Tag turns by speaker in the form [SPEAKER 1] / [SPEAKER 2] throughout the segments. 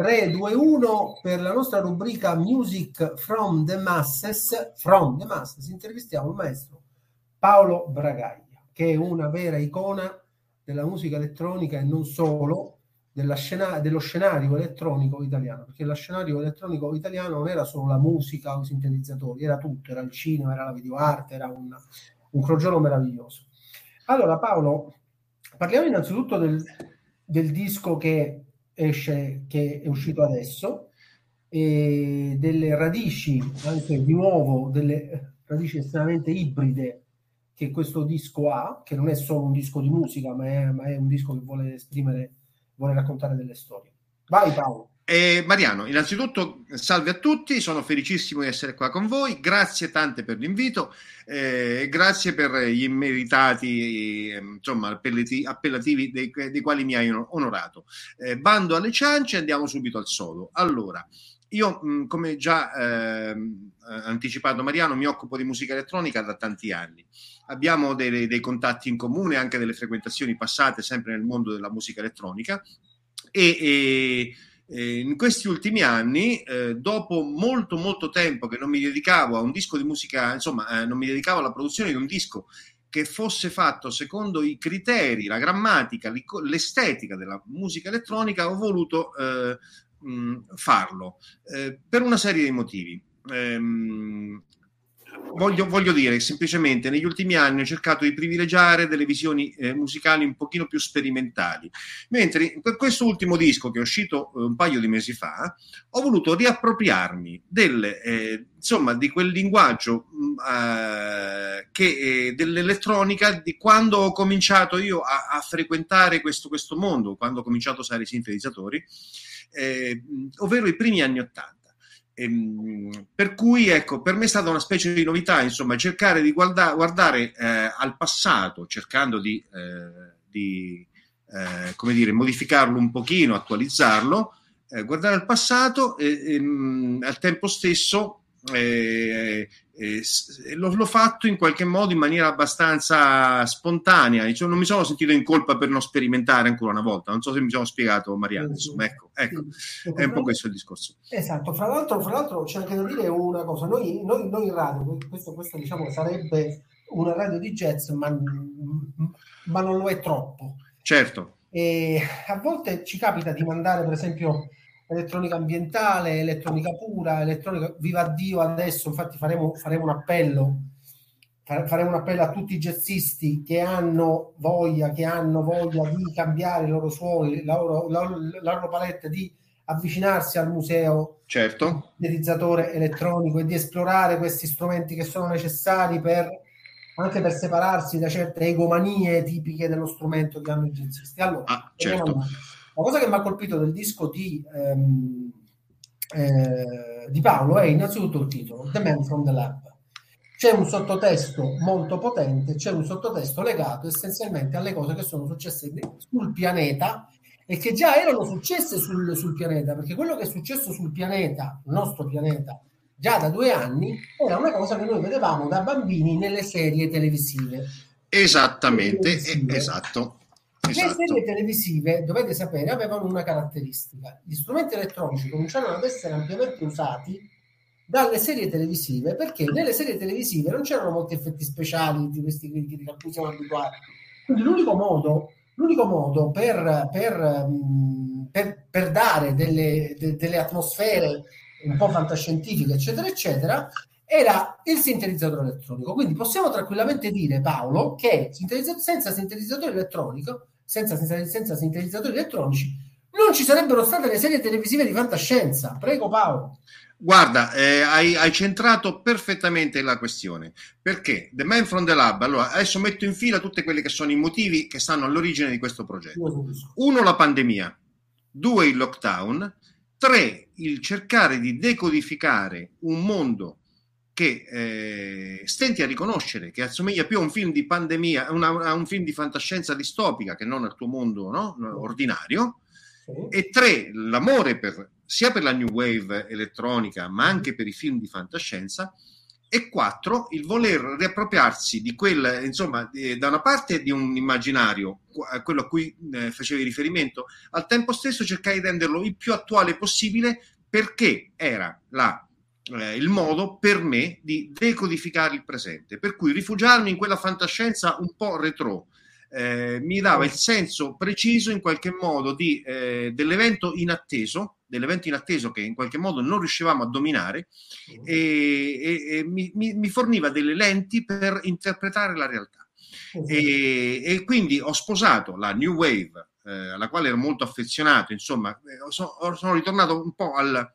[SPEAKER 1] 3, 2, 1 per la nostra rubrica Music from the Masses. From the Masses intervistiamo il maestro Paolo Bragaglia, che è una vera icona della musica elettronica e non solo scena- dello scenario elettronico italiano, perché lo scenario elettronico italiano non era solo la musica o i sintetizzatori, era tutto, era il cinema, era la videoarte, era un, un crogiolo meraviglioso. Allora Paolo, parliamo innanzitutto del, del disco che esce, che è uscito adesso, e delle radici, anche di nuovo, delle radici estremamente ibride che questo disco ha, che non è solo un disco di musica, ma è, ma è un disco che vuole esprimere, vuole raccontare delle storie. Vai Paolo.
[SPEAKER 2] Eh, Mariano, innanzitutto salve a tutti, sono felicissimo di essere qua con voi, grazie tante per l'invito, eh, grazie per gli immeritati eh, insomma, appellati, appellativi dei, dei, quali mi hai onorato. Eh, bando alle ciance e andiamo subito al solo. Allora, io mh, come già ehm, anticipato Mariano mi occupo di musica elettronica da tanti anni. Abbiamo dei, dei contatti in comune, anche delle frequentazioni passate sempre nel mondo della musica elettronica e, e eh, in questi ultimi anni, eh, dopo molto molto tempo che non mi dedicavo a un disco di musica, insomma, eh, non mi dedicavo alla produzione di un disco che fosse fatto secondo i criteri, la grammatica, l'estetica della musica elettronica, ho voluto eh, mh, farlo eh, per una serie di motivi. Ehm, voglio, voglio, dire semplicemente negli ultimi anni ho cercato di privilegiare delle visioni eh, musicali un pochino più sperimentali, mentre per questo ultimo disco che è uscito eh, un paio di mesi fa ho voluto riappropriarmi del, eh, insomma, di quel linguaggio mm, eh, che, eh, dell'elettronica di quando ho cominciato io a, a frequentare questo, questo, mondo, quando ho cominciato a usare i sintetizzatori, eh, ovvero i primi anni Ottanta. Ehm, per cui, ecco, per me è stata una specie di novità, insomma, cercare di guarda- guardare eh, al passato, cercando di, eh, di eh, come dire, modificarlo un pochino, attualizzarlo, eh, guardare al passato e, e al tempo stesso eh, l'ho, l'ho, fatto in qualche modo in maniera abbastanza spontanea, cioè, non mi sono sentito in colpa per non sperimentare ancora una volta. Non so se mi sono spiegato, Mariano. Insomma, ecco, ecco sì. è un po' questo il discorso.
[SPEAKER 1] Esatto, fra l'altro, fra l'altro c'è anche da dire una cosa: noi, noi, noi in radio, questo, questo diciamo sarebbe una radio di jazz, ma, ma non lo è troppo.
[SPEAKER 2] Certo.
[SPEAKER 1] E a volte ci capita di mandare, per esempio, elettronica ambientale, elettronica pura, elettronica viva Dio adesso, infatti faremo, faremo un appello faremo un appello a tutti i jazzisti che hanno voglia, che hanno voglia di cambiare i loro suoni, la loro, la, la loro palette, di avvicinarsi al museo
[SPEAKER 2] certo.
[SPEAKER 1] sintetizzatore elettronico e di esplorare questi strumenti che sono necessari per, anche per separarsi da certe egomanie tipiche dello strumento che hanno i jazzisti. Allora,
[SPEAKER 2] ah, certo.
[SPEAKER 1] La cosa che mi ha colpito del disco di, ehm, eh, di Paolo è innanzitutto il titolo, The Man from the Lab. C'è un sottotesto molto potente, c'è un sottotesto legato essenzialmente alle cose che sono successe sul pianeta e che già erano successe sul, sul pianeta, perché quello che è successo sul pianeta, il nostro pianeta, già da due anni, era una cosa che noi vedevamo da bambini nelle serie televisive.
[SPEAKER 2] Esattamente, televisive. esatto.
[SPEAKER 1] Esatto. Le serie televisive, dovete sapere, avevano una caratteristica. Gli strumenti elettronici cominciarono ad essere ampiamente usati dalle serie televisive perché nelle serie televisive non c'erano molti effetti speciali di questi critici a cui siamo abituati. Quindi l'unico modo, l'unico modo per, per, mm, per, per dare delle, de, delle atmosfere un po' fantascientifiche, eccetera, eccetera, era il sintetizzatore elettronico. Quindi possiamo tranquillamente dire, Paolo, che senza sintetizzatore elettronico senza, senza, senza sintetizzatori elettronici, non ci sarebbero state le serie televisive di fantascienza. Prego Paolo.
[SPEAKER 2] Guarda, eh, hai, hai, centrato perfettamente la questione. Perché The Man from the Lab, allora adesso metto in fila tutti quelli che sono i motivi che stanno all'origine di questo progetto. Uno, la pandemia. Due, il lockdown. Tre, il cercare di decodificare un mondo che eh, stenti a riconoscere che assomiglia più a un film di pandemia, una, a un film di fantascienza distopica che non al tuo mondo no? ordinario. Sì. E tre, l'amore per, sia per la new wave elettronica, ma anche per i film di fantascienza, e quattro, il voler riappropriarsi di quel, insomma, eh, da una parte di un immaginario, quello a cui eh, facevi riferimento, al tempo stesso cercare di renderlo il più attuale possibile perché era la, eh, il modo per me di decodificare il presente, per cui rifugiarmi in quella fantascienza un po' retro, eh, mi dava il senso preciso in qualche modo di, eh, dell'evento inatteso, dell'evento inatteso che in qualche modo non riuscivamo a dominare mm. e, e, e mi, mi, forniva delle lenti per interpretare la realtà. E, e, quindi ho sposato la New Wave, eh, alla quale ero molto affezionato, insomma, eh, sono, sono ritornato un po' al,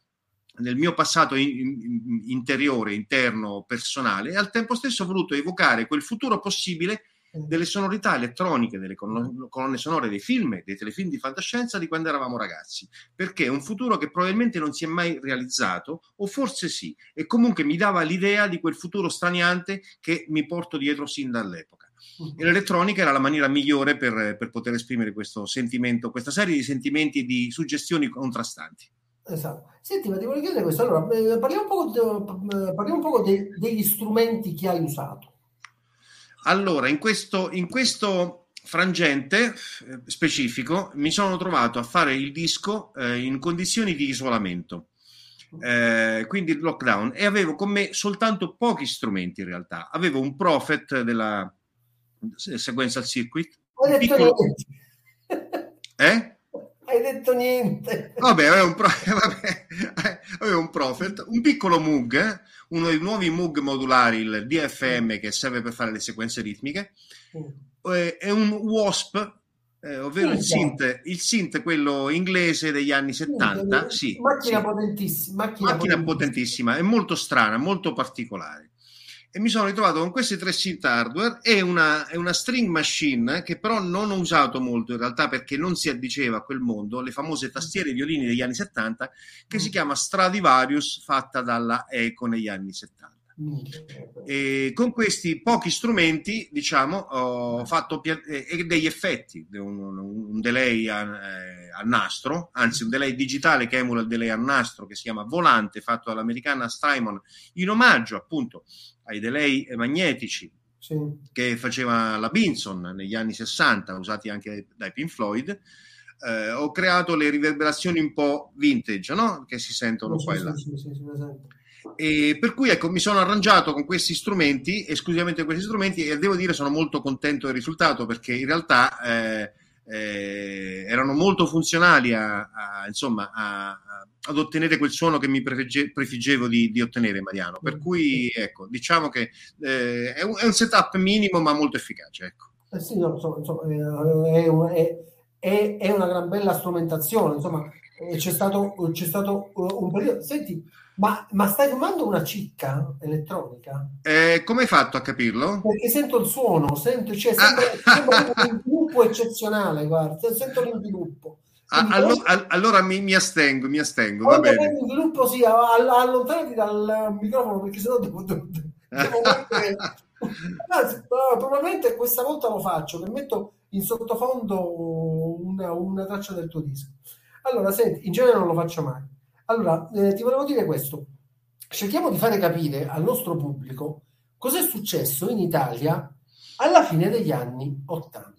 [SPEAKER 2] nel mio passato in, in, interiore, interno, personale, e al tempo stesso ho voluto evocare quel futuro possibile delle sonorità elettroniche, delle colonne sonore dei film, dei telefilm di fantascienza di quando eravamo ragazzi, perché è un futuro che probabilmente non si è mai realizzato, o forse sì, e comunque mi dava l'idea di quel futuro straniante che mi porto dietro sin dall'epoca. E l'elettronica era la maniera migliore per, per poter esprimere questo sentimento, questa serie di sentimenti e di suggestioni contrastanti.
[SPEAKER 1] Esatto. Senti, ma ti voglio chiedere questo. Allora, eh, parliamo un po', parliamo un po de, degli strumenti che hai usato.
[SPEAKER 2] Allora, in questo, in questo frangente eh, specifico mi sono trovato a fare il disco eh, in condizioni di isolamento. Eh, quindi lockdown e avevo con me soltanto pochi strumenti in realtà avevo un Prophet della sequential circuit
[SPEAKER 1] detto piccolo...
[SPEAKER 2] eh?
[SPEAKER 1] Hai detto niente
[SPEAKER 2] vabbè avevo un, pro... vabbè, avevo un Prophet un piccolo Moog eh? uno dei nuovi Moog modulari, il DFM, che serve per fare le sequenze ritmiche, mm. eh, è un WASP, eh, ovvero il synth, il synth, quello inglese degli anni 70. Sì,
[SPEAKER 1] macchina
[SPEAKER 2] sì.
[SPEAKER 1] potentissima.
[SPEAKER 2] Macchina, macchina potentissima, è molto strana, molto particolare e mi sono ritrovato con questi tre synth hardware e una, una, string machine che però non ho usato molto in realtà perché non si addiceva a quel mondo, le famose tastiere violini degli anni 70 che si mm. chiama Stradivarius fatta dalla Eco negli anni 70. E con questi pochi strumenti, diciamo, ho fatto pia- degli effetti, un, un delay a, eh, a, nastro, anzi un delay digitale che emula il delay a nastro che si chiama Volante, fatto dall'americana Strymon, in omaggio appunto ai delay magnetici sì. che faceva la Binson negli anni 60, usati anche dai Pink Floyd. Eh, ho creato le riverberazioni un po' vintage, no? Che si sentono sì, qua e là. Sì, e per cui ecco, mi sono arrangiato con questi strumenti, esclusivamente questi strumenti, e devo dire sono molto contento del risultato perché in realtà eh, eh, erano molto funzionali a, a, insomma, a, ad ottenere quel suono che mi prefigge, prefiggevo di, di, ottenere Mariano. Per cui ecco, diciamo che eh, è, un, è, un, setup minimo ma molto efficace. Ecco.
[SPEAKER 1] Eh sì, no, insomma, insomma, è, un, è, è, una gran bella strumentazione, insomma, c'è stato, c'è stato un periodo. Senti, ma, ma, stai fumando una cicca elettronica?
[SPEAKER 2] Eh, come hai fatto a capirlo?
[SPEAKER 1] Perché sento il suono, sento, cioè, sembra, ah. sembra un sviluppo eccezionale, guarda, sento l'inviluppo.
[SPEAKER 2] Ah, allora, allora mi, mi, astengo, mi astengo, va bene.
[SPEAKER 1] Il sviluppo sia allontanati dal microfono perché sennò devo, devo, devo mettere... Anzi, probabilmente questa volta lo faccio, che metto in sottofondo una, una traccia del tuo disco. Allora, senti, in genere non lo faccio mai allora, eh, ti volevo dire questo. Cerchiamo di fare capire al nostro pubblico cos'è successo in Italia alla fine degli anni 80.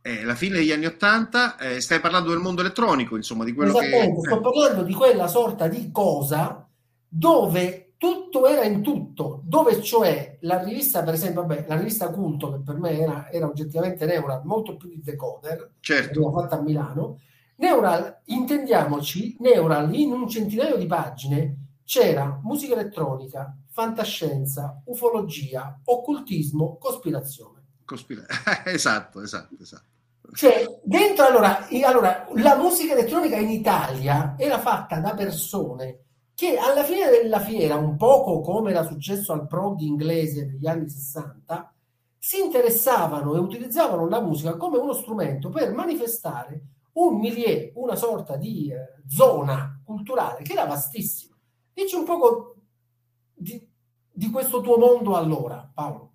[SPEAKER 2] Eh, la fine degli anni 80, eh, stai parlando del mondo elettronico, insomma, di quello che...
[SPEAKER 1] sto parlando di quella sorta di cosa dove tutto era in tutto, dove cioè la rivista, per esempio, vabbè, la rivista Culto, che per me era, era oggettivamente Neura, molto più di Decoder,
[SPEAKER 2] certo.
[SPEAKER 1] fatta a Milano, Neural, intendiamoci, Neural in un centinaio di pagine c'era musica elettronica, fantascienza, ufologia, occultismo, cospirazione.
[SPEAKER 2] Cospira- esatto, esatto, esatto.
[SPEAKER 1] Cioè, dentro allora, allora, la musica elettronica in Italia era fatta da persone che alla fine della fiera, un poco come era successo al prog inglese negli anni 60, si interessavano e utilizzavano la musica come uno strumento per manifestare un milieu, una sorta di eh, zona culturale che era vastissima. Dici un poco di, di questo tuo mondo allora, Paolo.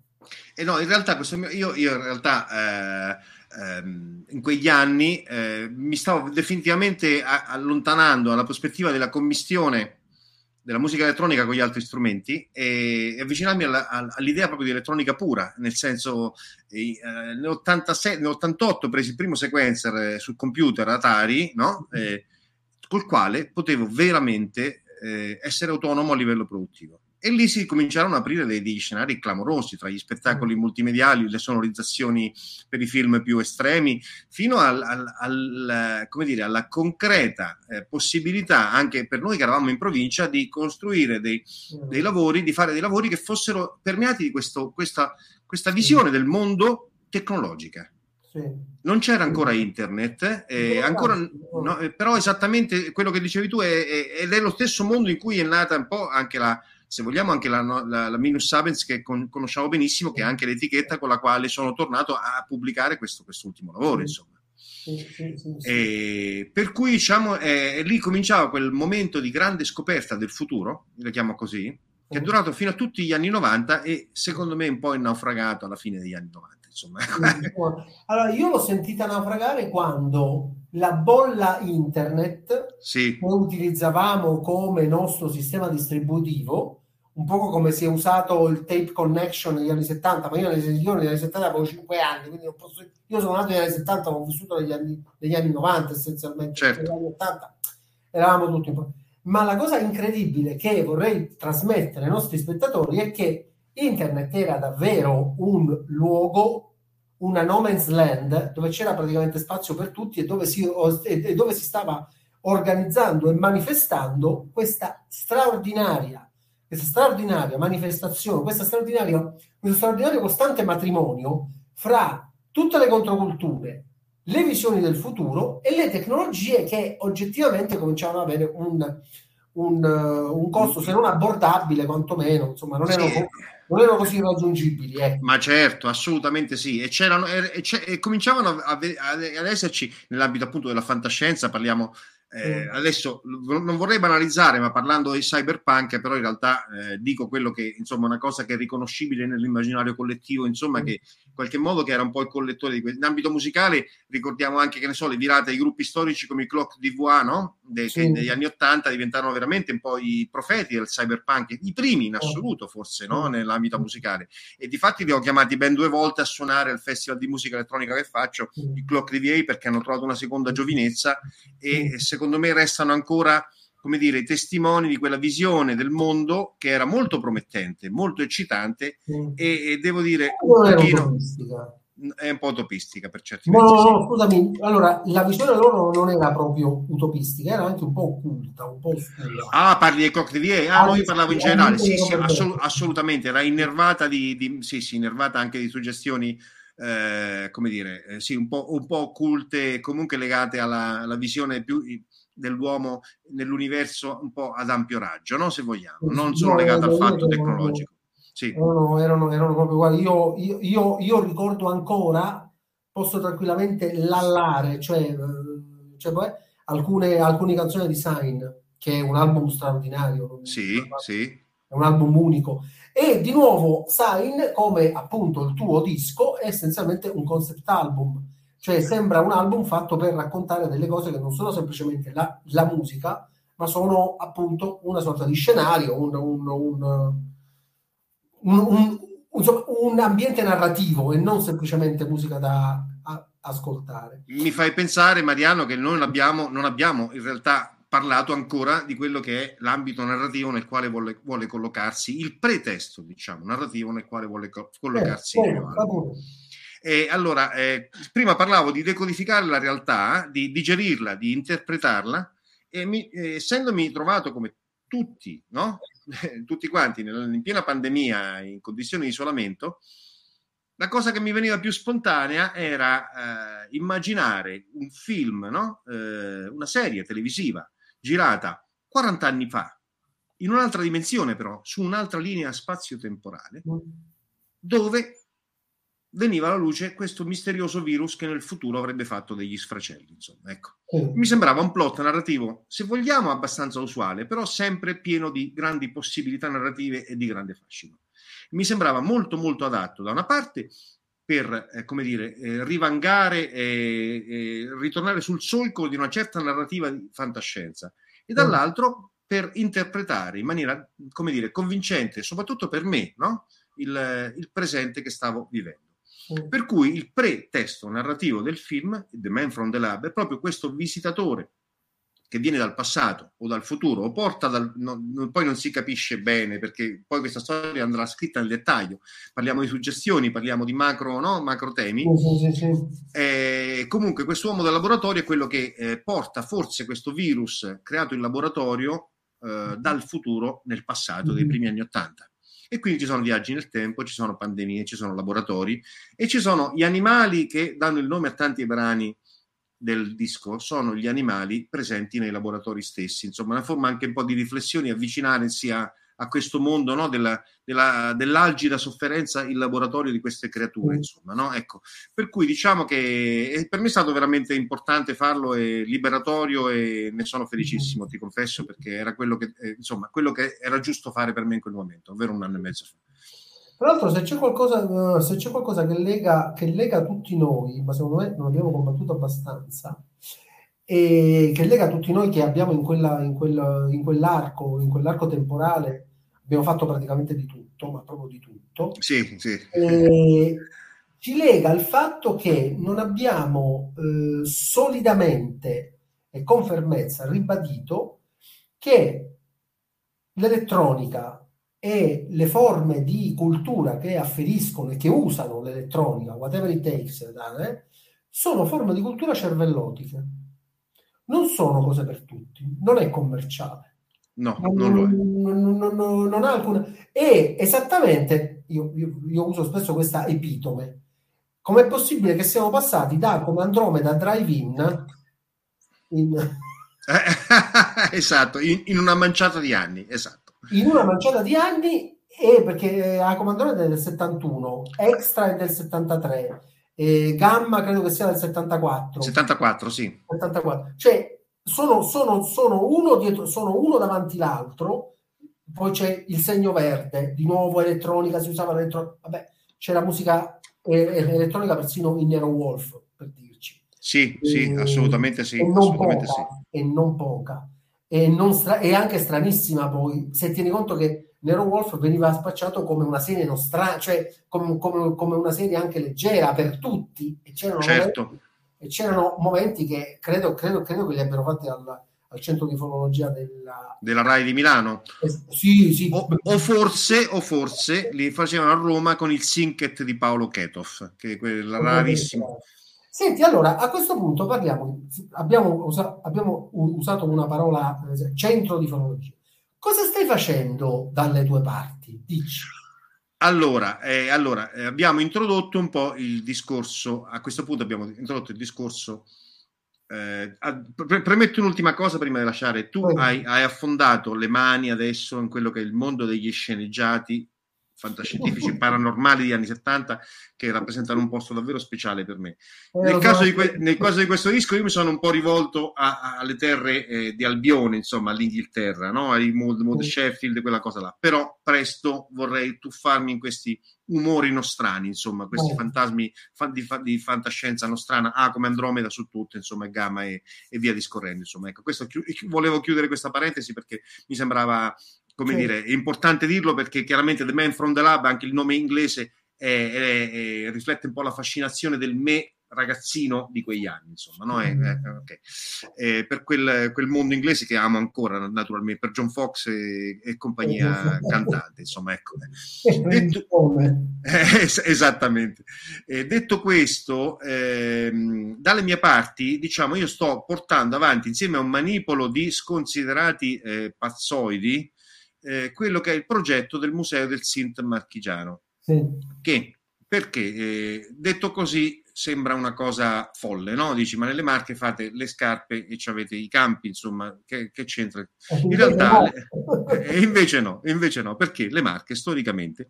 [SPEAKER 2] Eh no, in realtà mio, io, io, in realtà eh, ehm, in quegli anni eh, mi stavo definitivamente allontanando dalla prospettiva della commistione della musica elettronica con gli altri strumenti e, avvicinarmi alla, all'idea proprio di elettronica pura, nel senso eh, nell'86, nell'88 presi il primo sequencer eh, sul computer Atari, no? eh, col quale potevo veramente eh, essere autonomo a livello produttivo. E lì si cominciarono ad aprire dei, degli scenari clamorosi tra gli spettacoli mm. multimediali, le sonorizzazioni per i film più estremi, fino al, al, al, dire, alla concreta eh, possibilità, anche per noi che eravamo in provincia, di costruire dei, mm. dei, lavori, di fare dei lavori che fossero permeati di questo, questa, questa visione del mondo tecnologica. Non c'era ancora internet, eh, ancora, no, eh, però esattamente quello che dicevi tu è, è, ed è lo stesso mondo in cui è nata un po' anche la, se vogliamo, anche la, la, la Minus Sabens che con, conosciamo benissimo, che è anche l'etichetta con la quale sono tornato a pubblicare questo, quest'ultimo lavoro, insomma. Sì, per cui diciamo, eh, lì cominciava quel momento di grande scoperta del futuro, lo chiamo così, che è durato fino a tutti gli anni 90 e secondo me un po' è naufragato alla fine degli anni 90 insomma.
[SPEAKER 1] Allora, io l'ho sentita naufragare quando la bolla internet
[SPEAKER 2] sì. che
[SPEAKER 1] utilizzavamo come nostro sistema distributivo, un po' come si è usato il tape connection negli anni 70, ma io negli, anni 70 avevo 5 anni, quindi posso, io sono nato negli anni 70, ho vissuto negli anni, negli anni 90 essenzialmente,
[SPEAKER 2] certo.
[SPEAKER 1] negli anni 80 eravamo tutti un po'. Ma la cosa incredibile che vorrei trasmettere ai nostri spettatori è che Internet era davvero un luogo, una no man's land, dove c'era praticamente spazio per tutti e dove si, e dove si stava organizzando e manifestando questa straordinaria, questa straordinaria manifestazione, questa straordinaria, questo straordinario costante matrimonio fra tutte le controculture, le visioni del futuro e le tecnologie che oggettivamente cominciavano ad avere un, un, un costo, se non abbordabile, quantomeno, insomma, non erano... Sì non erano così raggiungibili. Eh.
[SPEAKER 2] Ma certo, assolutamente sì. E, c'erano, e, e, cominciavano a, a, ad esserci nell'ambito appunto della fantascienza, parliamo eh, adesso non vorrei banalizzare, ma parlando di cyberpunk, però in realtà eh, dico quello che insomma una cosa che è riconoscibile nell'immaginario collettivo, insomma, mm. che qualche modo che era un po' il collettore di questo. In ambito musicale ricordiamo anche che ne so, le virate ai gruppi storici come i Clock DVA, no? De, sì. che negli anni Ottanta diventarono veramente un po' i profeti del cyberpunk, i primi in assoluto, forse, no? Nell'ambito musicale. E di fatti li ho chiamati ben due volte a suonare al festival di musica elettronica che faccio, i Clock DVA, perché hanno trovato una seconda giovinezza e secondo me restano ancora come dire, testimoni di quella visione del mondo che era molto promettente, molto eccitante mm. e, e, devo dire un pochino, è un po' utopistica per certi
[SPEAKER 1] no, versi. No, no, scusami, allora la visione loro non era proprio utopistica, era anche un po' occulta, un po' oscura.
[SPEAKER 2] Ah, parli dei cocktail di Ah, no, io parlavo in generale, sì, sì, assol- assolutamente, era innervata di, di, sì, sì, innervata anche di suggestioni eh, come dire, eh, sì, un po', un po' occulte, comunque legate alla, alla visione più dell'uomo nell'universo un po' ad ampio raggio, no? se vogliamo, non solo no, legato al fatto tecnologico. Sì.
[SPEAKER 1] No, erano, erano, proprio uguali. Io, io, io, io, ricordo ancora, posso tranquillamente lallare, cioè, eh, cioè beh, alcune, alcune canzoni di Sign, che è un album straordinario.
[SPEAKER 2] Sì, sì.
[SPEAKER 1] È un album unico. E di nuovo, Sign, come appunto il tuo disco, è essenzialmente un concept album cioè sembra un album fatto per raccontare delle cose che non sono semplicemente la, la musica, ma sono appunto una sorta di scenario, un, un, un, un ambiente narrativo e non semplicemente musica da a, ascoltare.
[SPEAKER 2] Mi fai pensare, Mariano, che noi non abbiamo, non abbiamo in realtà parlato ancora di quello che è l'ambito narrativo nel quale vuole, vuole collocarsi, il pretesto, diciamo, narrativo nel quale vuole collocarsi. Eh, eh, allora, eh, prima parlavo di decodificare la realtà, di digerirla, di interpretarla, e mi, eh, essendomi trovato come tutti, no? tutti quanti in piena pandemia, in condizioni di isolamento, la cosa che mi veniva più spontanea era eh, immaginare un film, no? Eh, una serie televisiva girata 40 anni fa, in un'altra dimensione però, su un'altra linea spazio-temporale, mm. dove veniva alla luce questo misterioso virus che nel futuro avrebbe fatto degli sfracelli. Insomma, ecco. mm. Mi sembrava un plot narrativo, se vogliamo, abbastanza usuale, però sempre pieno di grandi possibilità narrative e di grande fascino. Mi sembrava molto, molto adatto, da una parte, per, eh, come dire, eh, rivangare e, e ritornare sul solco di una certa narrativa di fantascienza, e dall'altro per interpretare in maniera, come dire, convincente, soprattutto per me, no? il, il presente che stavo vivendo. Mm. Per cui il pre-testo narrativo del film, The Man from the Lab, è proprio questo visitatore che viene dal passato o dal futuro o porta dal, no, poi non si capisce bene perché poi questa storia andrà scritta nel dettaglio parliamo di suggestioni, parliamo di macro, no? macro temi sì, sì, sì. Eh, comunque questo uomo del laboratorio è quello che eh, porta forse questo virus creato in laboratorio eh, dal futuro nel passato dei mm-hmm. primi anni Ottanta e quindi ci sono viaggi nel tempo, ci sono pandemie, ci sono laboratori e ci sono gli animali che danno il nome a tanti brani del disco sono gli animali presenti nei laboratori stessi. Insomma, una forma anche un po' di riflessione, avvicinarsi a, a questo mondo no? della, della, dell'algida sofferenza il laboratorio di queste creature. Mm. Insomma, no? ecco. Per cui diciamo che eh, per me è stato veramente importante farlo e liberatorio e ne sono felicissimo, ti confesso, perché era quello che, eh, insomma, quello che era giusto fare per me in quel momento, ovvero un anno e mezzo fa.
[SPEAKER 1] Tra l'altro, se c'è qualcosa, se c'è qualcosa che, lega, che lega tutti noi, ma secondo me non abbiamo combattuto abbastanza, e che lega tutti noi che abbiamo in, quella, in, quel, in, quell'arco, in quell'arco temporale, abbiamo fatto praticamente di tutto, ma proprio di tutto.
[SPEAKER 2] Sì, sì.
[SPEAKER 1] E ci lega il fatto che non abbiamo eh, solidamente e con fermezza ribadito che l'elettronica e le forme di cultura che afferiscono e che usano l'elettronica, whatever it takes, eh, sono forme di cultura cervellotiche. Non sono cose per tutti, non è commerciale.
[SPEAKER 2] No, non, non lo è.
[SPEAKER 1] Non, non, non, ha alcuna... E esattamente, io, io, io uso spesso questa epitome, com'è possibile che siamo passati da come Andromeda Drive-In
[SPEAKER 2] in... esatto, in, in una manciata di anni, esatto
[SPEAKER 1] in una manciata di anni e perché a comandante è del 71, Extra è del 73, e Gamma credo che sia del 74.
[SPEAKER 2] 74, sì.
[SPEAKER 1] 74. Cioè, sono, sono, sono, uno dietro, sono uno davanti l'altro, poi c'è il segno verde, di nuovo elettronica, si usava l'elettronica, vabbè, c'è la musica eh, elettronica persino in Nero Wolf, per dirci.
[SPEAKER 2] Sì, e, sì, assolutamente sì.
[SPEAKER 1] E
[SPEAKER 2] non assolutamente
[SPEAKER 1] poca, sì. E non poca e, stra- è anche stranissima poi, se tieni conto che Nero Wolf veniva spacciato come una serie nostra, cioè come, come, come, una serie anche leggera per tutti, e c'erano,
[SPEAKER 2] certo.
[SPEAKER 1] momenti, e c'erano momenti che credo, credo, credo che li abbiano fatti al, al centro di fonologia della...
[SPEAKER 2] della RAI di Milano.
[SPEAKER 1] Eh, sì, sì.
[SPEAKER 2] O, o, forse, o forse li facevano a Roma con il Sinket di Paolo Ketov, che è quella rarissimo.
[SPEAKER 1] Senti, allora a questo punto parliamo, abbiamo, usa, abbiamo usato una parola, eh, centro di fonologia. Cosa stai facendo dalle due parti? Dici.
[SPEAKER 2] Allora, eh, allora eh, abbiamo introdotto un po' il discorso, a questo punto abbiamo introdotto il discorso, eh, pre- premetto un'ultima cosa prima di lasciare, tu hai, hai, affondato le mani adesso in quello che è il mondo degli sceneggiati fantascientifici paranormali degli anni 70 che rappresentano un posto davvero speciale per me. Eh, nel, caso di, que- nel caso di questo disco io mi sono un po' rivolto a- a- alle terre eh, di Albione, insomma, all'Inghilterra, no? ai Mold, Mold Sheffield, quella cosa là. Però presto vorrei tuffarmi in questi umori nostrani, insomma, questi oh. fantasmi fa- di, fa- di, fantascienza nostrana, ah, come Andromeda su tutto, insomma, Gamma e, e via discorrendo, insomma. Ecco, questo, chi- volevo chiudere questa parentesi perché mi sembrava come sì. dire, è importante dirlo perché chiaramente The Man from the Lab, anche il nome inglese, è, è, è, riflette un po' la fascinazione del me ragazzino di quegli anni, insomma, no? è, mm. okay. per quel, quel, mondo inglese che amo ancora, naturalmente, per John Fox e, e compagnia cantante, insomma, ecco. Detto, eh, esattamente. Eh, detto questo, ehm, dalle mie parti, diciamo, io sto portando avanti insieme a un manipolo di sconsiderati eh, pazzoidi, eh, quello che è il progetto del Museo del Sint Marchigiano. Sì. Che perché eh, detto così sembra una cosa folle, no? Dici, ma nelle Marche fate le scarpe e avete i campi, insomma, che, che c'entra? Eh, In realtà, eh, invece no, invece no, perché le Marche storicamente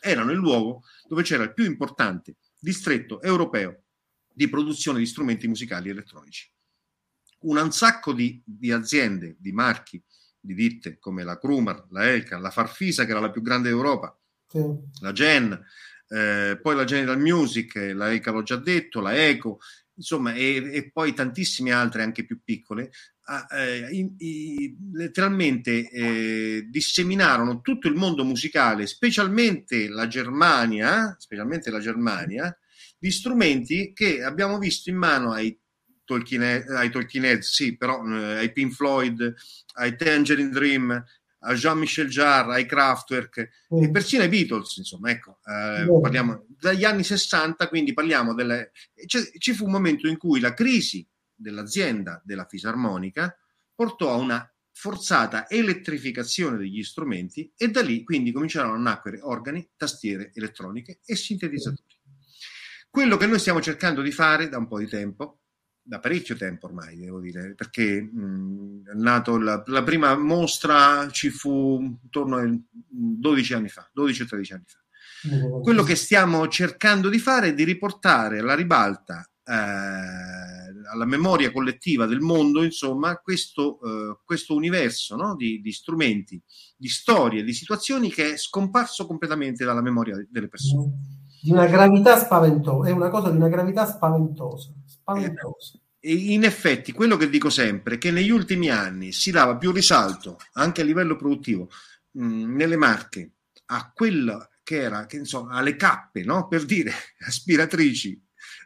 [SPEAKER 2] erano il luogo dove c'era il più importante distretto europeo di produzione di strumenti musicali elettronici. Un sacco di, di aziende, di marchi, di ditte come la Krumar, la Elka, la Farfisa che era la più grande d'Europa, sì. la Gen, eh, poi la General Music, la Elka l'ho già detto, la Eco, insomma, e, e, poi tantissime altre anche più piccole, eh, in, in, letteralmente eh, disseminarono tutto il mondo musicale, specialmente la Germania, specialmente la Germania, di strumenti che abbiamo visto in mano ai Tolkien, ai Tolkien sì, però eh, ai Pink Floyd, ai Tangerine Dream, a Jean-Michel Jarre, ai Kraftwerk mm. e persino ai Beatles, insomma, ecco, eh, mm. parliamo dagli anni 60, quindi parliamo delle... ci fu un momento in cui la crisi dell'azienda della fisarmonica portò a una forzata elettrificazione degli strumenti e da lì quindi cominciarono a nacquere organi, tastiere elettroniche e sintetizzatori. Quello che noi stiamo cercando di fare da un po' di tempo da parecchio tempo ormai, devo dire, perché mh, è nato la, la, prima mostra ci fu intorno a 12 anni fa, 12 o 13 anni fa. Quello che stiamo cercando di fare è di riportare alla ribalta, eh, alla memoria collettiva del mondo, insomma, questo, eh, questo universo no? di, di, strumenti, di storie, di situazioni che è scomparso completamente dalla memoria delle persone.
[SPEAKER 1] Di una gravità spaventosa, è una cosa di una gravità spaventosa spaventoso.
[SPEAKER 2] In effetti, quello che dico sempre è che negli ultimi anni si dava più risalto anche a livello produttivo mh, nelle marche a quello che era, che insomma, alle cappe, no? per dire aspiratrici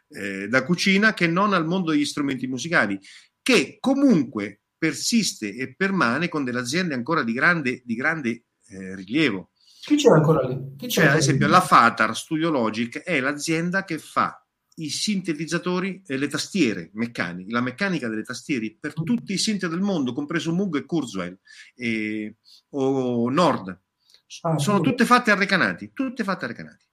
[SPEAKER 2] eh, da cucina, che non al mondo degli strumenti musicali, che comunque persiste e permane con delle aziende ancora di grande, di grande eh, rilievo.
[SPEAKER 1] Chi c'è ancora lì? Chi
[SPEAKER 2] c'è, c'è ad esempio lì? la Fatar Studio Logic è l'azienda che fa i sintetizzatori e le tastiere meccaniche, la meccanica delle tastiere per mm. tutti i synth del mondo, compreso Moog e Kurzweil e, o Nord. Ah, Sono tutte fatte a recanati, tutte fatte a recanati.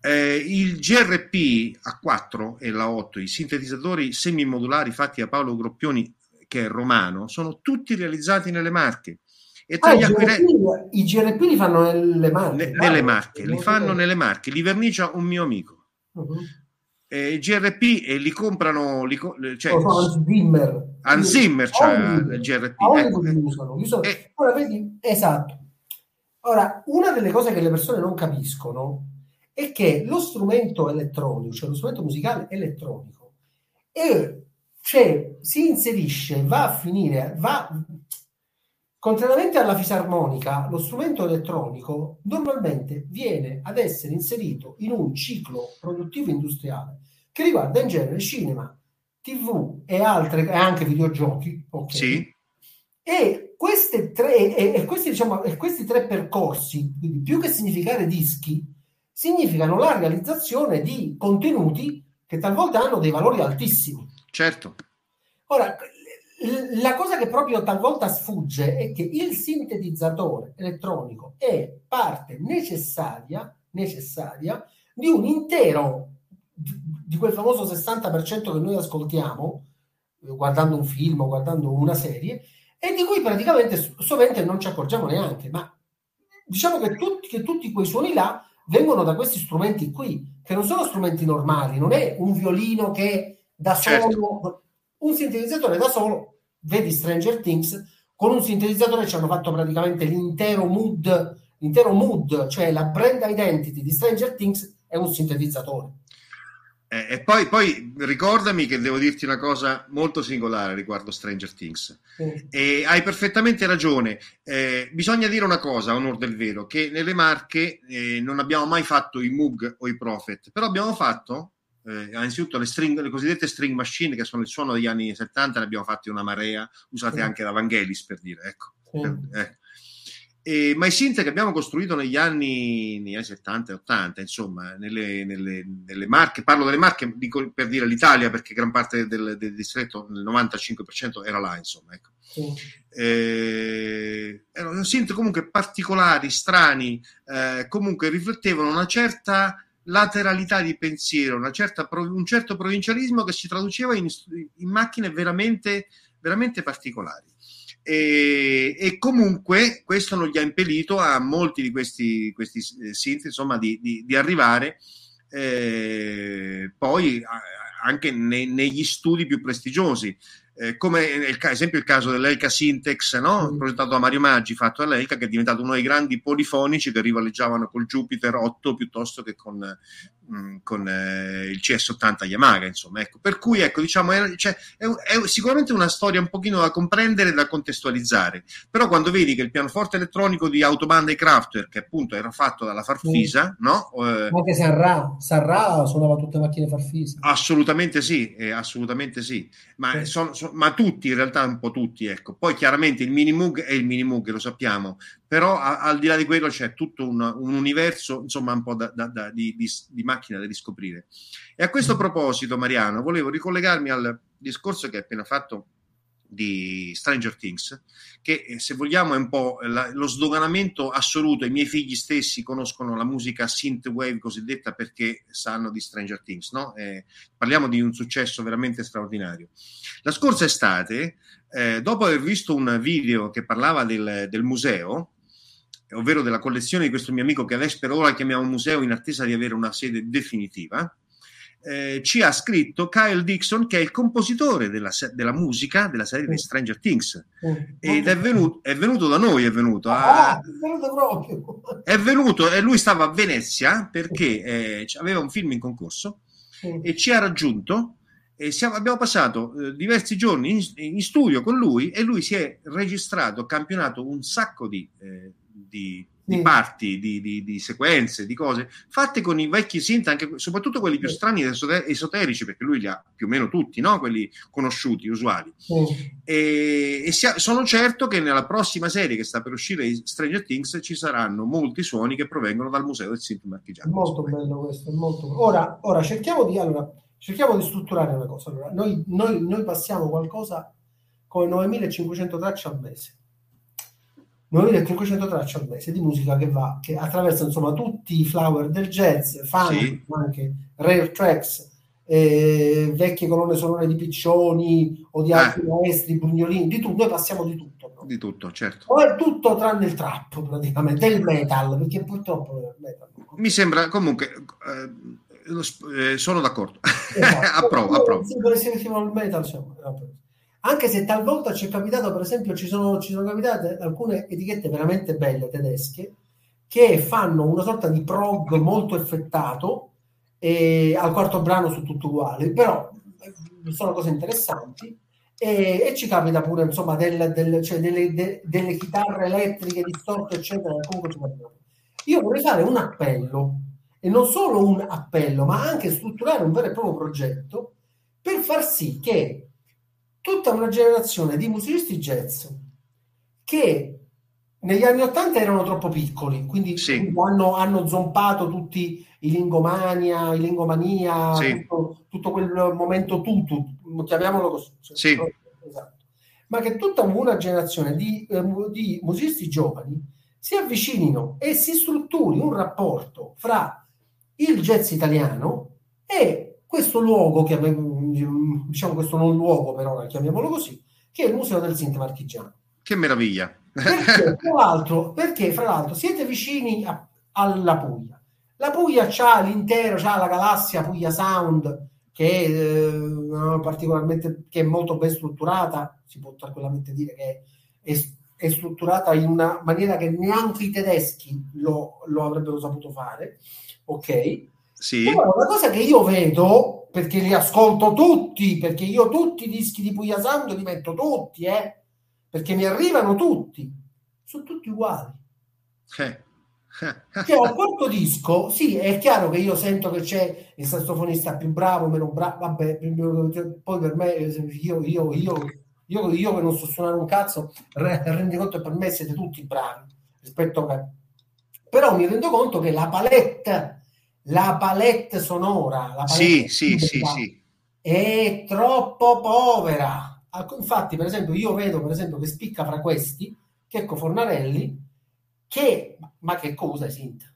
[SPEAKER 2] Eh, il GRP A4 e la 8, i sintetizzatori semimodulari fatti da Paolo Groppioni, che è romano, sono tutti realizzati nelle marche.
[SPEAKER 1] E tra ah, gli acquirenti, I GRP li fanno nelle marche. Ne,
[SPEAKER 2] nelle marche, li fanno nelle marche, li vernicia un mio amico. Uh-huh. Eh, GRP e li comprano li, cioè, oh, Zimmer Hans Zimmer cioè, il GRP ecco.
[SPEAKER 1] usano, usano. Eh. Ora, vedi, esatto ora una delle cose che le persone non capiscono è che lo strumento elettronico cioè lo strumento musicale elettronico e cioè, si inserisce va a finire va Contrariamente alla fisarmonica, lo strumento elettronico normalmente viene ad essere inserito in un ciclo produttivo industriale che riguarda in genere cinema, tv e, altre, e anche videogiochi. Okay? Sì. E, queste tre, e, e, questi, diciamo, e questi tre percorsi, quindi più che significare dischi, significano la realizzazione di contenuti che talvolta hanno dei valori altissimi.
[SPEAKER 2] Certo.
[SPEAKER 1] Ora, la cosa che proprio talvolta sfugge è che il sintetizzatore elettronico è parte necessaria, necessaria di un intero, di quel famoso 60% che noi ascoltiamo guardando un film o guardando una serie e di cui praticamente sovente non ci accorgiamo neanche, ma diciamo che tutti, che tutti quei suoni là vengono da questi strumenti qui, che non sono strumenti normali, non è un violino che da certo. solo, un sintetizzatore da solo vedi Stranger Things, con un sintetizzatore ci hanno fatto praticamente l'intero mood, l'intero mood, cioè la brand identity di Stranger Things è un sintetizzatore.
[SPEAKER 2] Eh, e poi, poi, ricordami che devo dirti una cosa molto singolare riguardo Stranger Things. Sì. E hai perfettamente ragione. Eh, bisogna dire una cosa, a onore del vero, che nelle marche eh, non abbiamo mai fatto i Moog o i Prophet, però abbiamo fatto eh, innanzitutto le, string, le, cosiddette string machine che sono il suono degli anni 70 ne abbiamo fatti una marea usate sì. anche da Vangelis per dire ecco sì. eh. E, ma i synth che abbiamo costruito negli anni, negli anni 70 e 80 insomma nelle, nelle, nelle, marche parlo delle marche dico, per dire l'Italia perché gran parte del, del distretto il 95% era là insomma ecco. Sì. Eh, erano synth comunque particolari strani eh, comunque riflettevano una certa lateralità di pensiero, certa, un certo provincialismo che si traduceva in, in macchine veramente, veramente particolari. E, e, comunque questo non gli ha impedito a molti di questi, questi eh, synth insomma, di, di, di arrivare eh, poi a, anche ne, negli studi più prestigiosi. Eh, come nel esempio il caso dell'Elka Syntex, no? mm. progettato da Mario Maggi, fatto dall'Elka, che è diventato uno dei grandi polifonici che rivaleggiavano col Jupiter 8 piuttosto che con, mh, mm, con eh, il CS80 Yamaha, insomma. Ecco. Per cui, ecco, diciamo, è, cioè, è, è, sicuramente una storia un pochino da comprendere e da contestualizzare, però quando vedi che il pianoforte elettronico di Autobahn e Kraftwerk, che appunto era fatto dalla Farfisa, mm. no?
[SPEAKER 1] Eh, Anche Sarra, Sarra suonava tutte le macchine Farfisa.
[SPEAKER 2] Assolutamente sì, eh, assolutamente sì, ma, sì. Sono, sono, ma tutti, in realtà un po' tutti, ecco. Poi chiaramente il Minimoog è il Minimoog, lo sappiamo, però a, al di là di quello c'è tutto un, un universo, insomma, un po' da, da, da, di, di, di, macchina da riscoprire. E a questo mm. proposito, Mariano, volevo ricollegarmi al discorso che hai appena fatto di Stranger Things, che eh, se vogliamo è un po' la, lo sdoganamento assoluto. I miei figli stessi conoscono la musica synthwave cosiddetta perché sanno di Stranger Things. No? Eh, parliamo di un successo veramente straordinario. La scorsa estate, eh, dopo aver visto un video che parlava del, del museo, ovvero della collezione di questo mio amico che adesso per ora chiamiamo museo in attesa di avere una sede definitiva, eh, ci ha scritto Kyle Dixon, che è il compositore della, della musica della serie di Stranger Things. Ed è venuto, è venuto da noi, è venuto. A, ah, è venuto e lui stava a Venezia perché eh, aveva un film in concorso e ci ha raggiunto. E siamo, abbiamo passato eh, diversi giorni in, in, studio con lui e lui si è registrato, campionato un sacco di, eh, di di parti, di, di, di, sequenze, di cose fatte con i vecchi synth, anche, soprattutto quelli più strani ed esoterici, perché lui li ha più o meno tutti, no? quelli conosciuti, usuali. E, e sia, sono certo che nella prossima serie che sta per uscire Stranger Things ci saranno molti suoni che provengono dal museo del synth marchigiano.
[SPEAKER 1] Molto bello questo, molto Ora, ora cerchiamo di, allora, cerchiamo di strutturare una cosa. Allora, noi, noi, noi passiamo qualcosa come 9500 tracce al mese 9500 tracce al mese di musica che va, che attraversa insomma tutti i flower del jazz, funk, sì. anche rare tracks, eh, vecchie colonne sonore di Piccioni o di altri eh. maestri, Bugnolini, di tutto, noi passiamo di tutto.
[SPEAKER 2] No? Di tutto, certo.
[SPEAKER 1] O tutto tranne il trap praticamente, il metal, perché purtroppo metal.
[SPEAKER 2] Mi sembra comunque... Eh, eh sono d'accordo, esatto. approvo, approvo.
[SPEAKER 1] Per esempio il metal, cioè, anche se talvolta ci è capitato, per esempio, ci sono, ci sono capitate alcune etichette veramente belle tedesche che fanno una sorta di prog molto effettato e al quarto brano su tutto uguale, però eh, sono cose interessanti e, e ci capita pure insomma del, del, cioè delle, de, delle, chitarre elettriche distorte eccetera io vorrei fare un appello e non solo un appello ma anche strutturare un vero e proprio progetto per far sì che tutta una generazione di musicisti jazz che negli anni Ottanta erano troppo piccoli, quindi sì. hanno, hanno, zompato tutti i Lingomania, i Lingomania, sì. tutto, tutto, quel momento tutu, chiamiamolo così.
[SPEAKER 2] Sì. Esatto.
[SPEAKER 1] Ma che tutta una generazione di, eh, di musicisti giovani si avvicinino e si strutturi un rapporto fra il jazz italiano e questo luogo che diciamo questo non luogo per ora, chiamiamolo così, che è il Museo del Sinti Marchigiano.
[SPEAKER 2] Che meraviglia!
[SPEAKER 1] Perché, tra l'altro, perché fra l'altro siete vicini a, alla Puglia. La Puglia c'ha l'intero, c'ha la galassia Puglia Sound, che è, eh, particolarmente, che è molto ben strutturata, si può tranquillamente dire che è, è, strutturata in una maniera che neanche i tedeschi lo, lo avrebbero saputo fare, ok?
[SPEAKER 2] Sì.
[SPEAKER 1] Però una cosa che io vedo, perché li ascolto tutti, perché io tutti i dischi di Puglia Sound li metto tutti, eh, perché mi arrivano tutti, sono tutti uguali.
[SPEAKER 2] Eh.
[SPEAKER 1] Cioè, al quarto disco, sì, è chiaro che io sento che c'è il sassofonista più bravo, meno bravo, vabbè, poi per me, io, io, io, io, io che non so suonare un cazzo, rendi conto che per me siete tutti bravi, rispetto a... Però mi rendo conto che la palette la palette sonora, la palette
[SPEAKER 2] sì, sì, sì, sì,
[SPEAKER 1] è troppo povera. Infatti, per esempio, io vedo per esempio che spicca fra questi Checco Fornarelli, che ma che cosa è Sinta?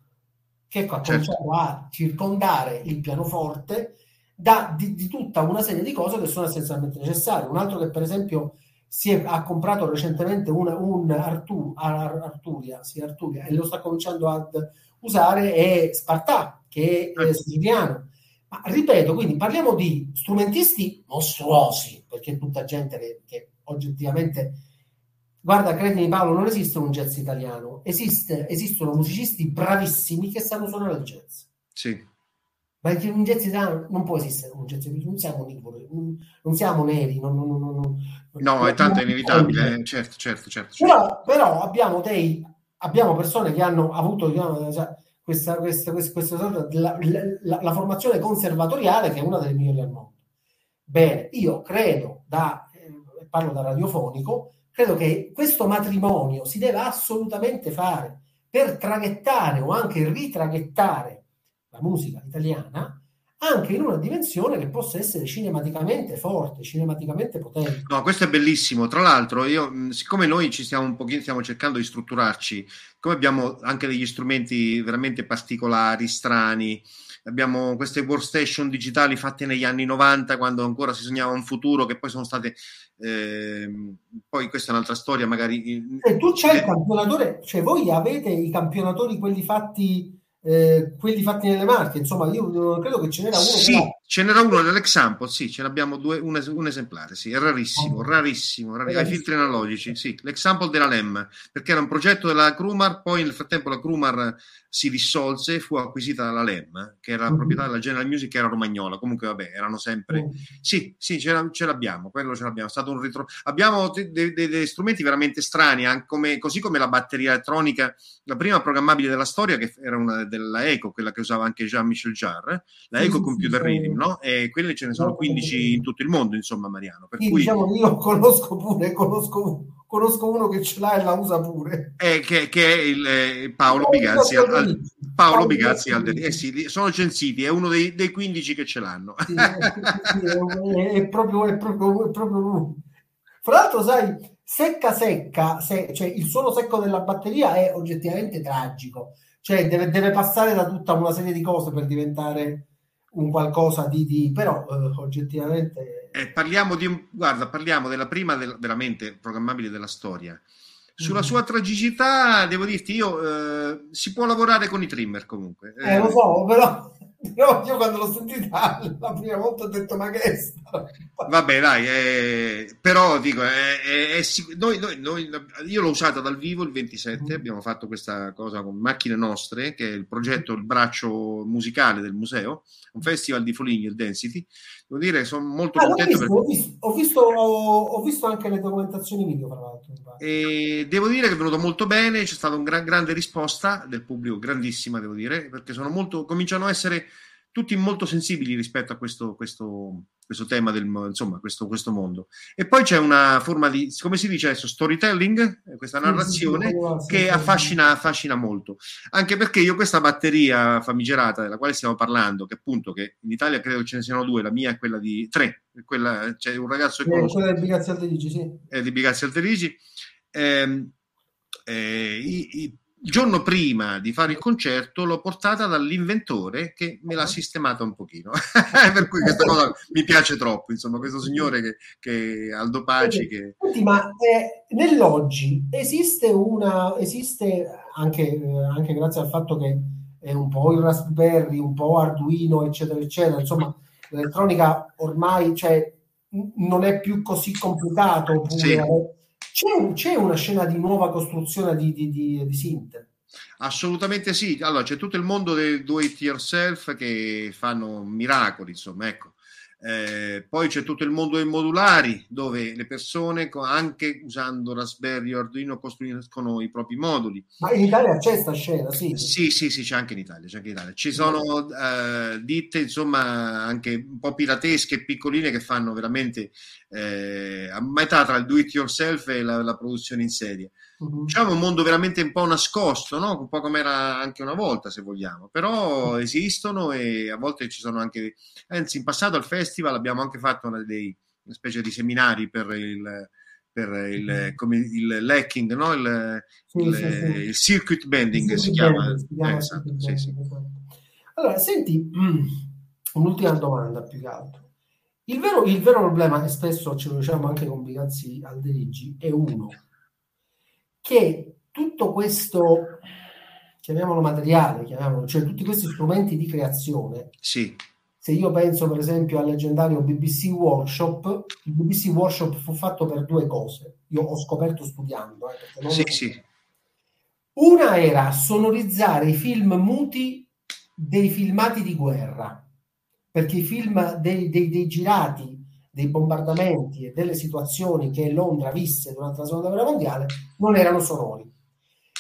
[SPEAKER 1] Checco ha certo. cominciato a circondare il pianoforte da, di, di, tutta una serie di cose che sono essenzialmente necessarie. Un altro che, per esempio, si è, ha comprato recentemente una, un Artu, Arturia, sì, Arturia, e lo sta cominciando ad usare è Spartà, che è eh, siciliano. Ma ripeto, quindi parliamo di strumentisti mostruosi, perché tutta gente che, oggettivamente Guarda, credimi Paolo, non esiste un jazz italiano, esiste, esistono musicisti bravissimi che sanno suonare il jazz.
[SPEAKER 2] Sì.
[SPEAKER 1] Ma un jazz italiano non può esistere un jazz italiano, non siamo nipoli, non siamo neri. Non, non, non,
[SPEAKER 2] no, è tanto inevitabile, eh, certo, certo, certo. certo.
[SPEAKER 1] Però, però, abbiamo, dei, abbiamo persone che hanno avuto cioè, questa, questa, questa, la, la, la, formazione conservatoriale che è una delle migliori al mondo. Bene, io credo, da, eh, parlo da radiofonico, credo che questo matrimonio si deve assolutamente fare per traghettare o anche ritraghettare la musica italiana anche in una dimensione che possa essere cinematicamente forte, cinematicamente potente.
[SPEAKER 2] No, questo è bellissimo. Tra l'altro, io, siccome noi ci stiamo un pochino, stiamo cercando di strutturarci, come abbiamo anche degli strumenti veramente particolari, strani, abbiamo queste workstation digitali fatte negli anni 90 quando ancora si sognava un futuro che poi sono state eh, poi questa è un'altra storia magari
[SPEAKER 1] e tu c'hai il campionatore cioè voi avete i campionatori quelli fatti eh, quelli fatti nelle marche insomma io credo che ce n'era uno
[SPEAKER 2] sì, ce n'era uno nell'Example sì ce n'abbiamo due, un, un esemplare sì è rarissimo oh. rarissimo, rarissimo. ai filtri analogici sì l'example della LEM perché era un progetto della Krumar poi nel frattempo la Krumar si dissolse e fu acquisita dalla LEM, che era la mm-hmm. proprietà della General Music, che era romagnola. Comunque, vabbè, erano sempre. Mm. Sì, sì, ce, ce, l'abbiamo, quello ce l'abbiamo. È stato un ritro... Abbiamo dei, dei, dei strumenti veramente strani, come, così come la batteria elettronica, la prima programmabile della storia, che era una della Eco, quella che usava anche Jean-Michel Jarre, la Eco Computer Rhythm, no? E quelle ce ne sono 15 in tutto il mondo, insomma, Mariano. Per
[SPEAKER 1] sì,
[SPEAKER 2] cui...
[SPEAKER 1] diciamo, io conosco pure, conosco conosco uno che ce l'ha e la usa pure.
[SPEAKER 2] Eh, che, che, è il eh, Paolo Bigazzi. Al, al, Paolo Bigazzi Alderi. Eh sì, sono censiti, è uno dei, dei 15 che ce l'hanno. Sì,
[SPEAKER 1] sì, è, è, proprio, è, proprio, è proprio lui. Fra l'altro, sai, secca secca, se, cioè il suono secco della batteria è oggettivamente tragico. Cioè deve, deve passare da tutta una serie di cose per diventare un qualcosa di, di però eh, oggettivamente
[SPEAKER 2] eh, parliamo di guarda parliamo della prima del, veramente programmabile della storia sulla mm. sua tragicità devo dirti io eh, si può lavorare con i trimmer comunque
[SPEAKER 1] eh, lo so però io, io quando l'ho sentita la prima volta ho detto ma che è sta?
[SPEAKER 2] vabbè dai eh, però dico è, è, noi, noi, noi, io l'ho usata dal vivo il 27 mm. abbiamo fatto questa cosa con macchine nostre che è il progetto il braccio musicale del museo un festival di Foligno il Density devo dire sono molto ah, contento
[SPEAKER 1] visto, perché... ho, visto, ho, visto, ho, visto, anche le documentazioni video tra l'altro
[SPEAKER 2] e devo dire che è venuto molto bene c'è stata una gran, grande risposta del pubblico grandissima devo dire perché sono molto cominciano a essere tutti molto sensibili rispetto a questo, questo, questo tema del insomma, questo, questo, mondo. E poi c'è una forma di, come si dice adesso, storytelling, eh, questa narrazione che affascina, affascina molto. Anche perché io questa batteria famigerata della quale stiamo parlando, che appunto che in Italia credo ce ne siano due, la mia è quella di tre, quella, c'è un ragazzo che
[SPEAKER 1] eh, quella di Bigazzi Alterici, sì.
[SPEAKER 2] È di Bigazzi Alterici. Eh, eh, i, i, il giorno prima di fare il concerto l'ho portata dall'inventore che me l'ha sistemata un pochino. Per cui questa cosa mi piace troppo insomma questo signore che, che Aldo Paci che...
[SPEAKER 1] Senti, ma eh, nell'oggi esiste una esiste anche, eh, anche grazie al fatto che è un po' il Raspberry un po' Arduino eccetera eccetera insomma l'elettronica ormai cioè, non è più così complicato oppure sì c'è, c'è, una scena di nuova costruzione di, di, di, di synth?
[SPEAKER 2] Assolutamente sì. Allora, c'è tutto il mondo del do it yourself che fanno miracoli, insomma, ecco. Eh, poi c'è tutto il mondo dei modulari dove le persone anche usando Raspberry o Arduino costruiscono i propri moduli.
[SPEAKER 1] Ma in Italia c'è questa scena, sì.
[SPEAKER 2] Sì, sì, sì, c'è anche in Italia. C'è anche in Italia. Ci sono eh, ditte, insomma, anche un po' piratesche e piccoline che fanno veramente eh, a metà tra il do it yourself e la, la produzione in serie. Uh-huh. Diciamo un mondo veramente un po' nascosto, no? un po' come era anche una volta, se vogliamo, però uh-huh. esistono e a volte ci sono anche, anzi, in passato al festival abbiamo anche fatto una, dei, una specie di seminari per il, per il, come il lacking, no? il, sì, il, sì, sì. il circuit bending si, chiama. Esatto,
[SPEAKER 1] esatto. Allora, senti, un'ultima domanda più che altro. Il vero, il vero problema, e spesso ce lo diciamo anche con Bigazzi Alderigi, è uno che tutto questo, chiamiamolo materiale, chiamiamolo, cioè tutti questi strumenti di creazione,
[SPEAKER 2] sì.
[SPEAKER 1] se io penso per esempio al leggendario BBC Workshop, il BBC Workshop fu fatto per due cose. Io ho scoperto studiando.
[SPEAKER 2] Eh, sì, sì.
[SPEAKER 1] Una era sonorizzare i film muti dei filmati di guerra, perché i film dei, dei, dei girati dei bombardamenti e delle situazioni che Londra visse durante la seconda guerra mondiale non erano sonori.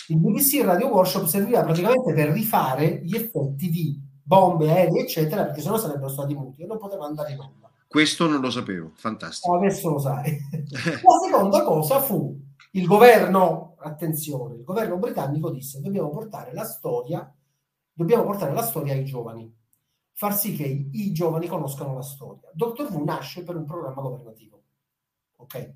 [SPEAKER 1] Il BBC Radio Workshop serviva praticamente per rifare gli effetti di bombe, aerei, eccetera, perché sennò sarebbero stati muti e non poteva andare in onda.
[SPEAKER 2] Questo non lo sapevo, fantastico.
[SPEAKER 1] Adesso lo sai. La seconda cosa fu il governo, attenzione, il governo britannico disse dobbiamo portare la storia, dobbiamo portare la storia ai giovani, far sì che i, i giovani conoscano la storia. Dottor V nasce per un programma governativo. Ok?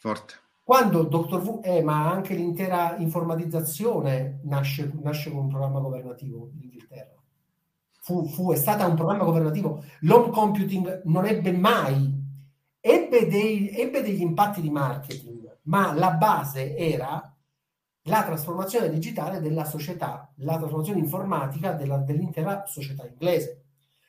[SPEAKER 2] Forte.
[SPEAKER 1] Quando Dottor V, eh, ma anche l'intera informatizzazione nasce, nasce con un programma governativo in Inghilterra fu, fu, è stata un programma governativo, l'home computing non ebbe mai, ebbe, dei, ebbe degli impatti di marketing, ma la base era la trasformazione digitale della società, la trasformazione informatica della, dell'intera società inglese.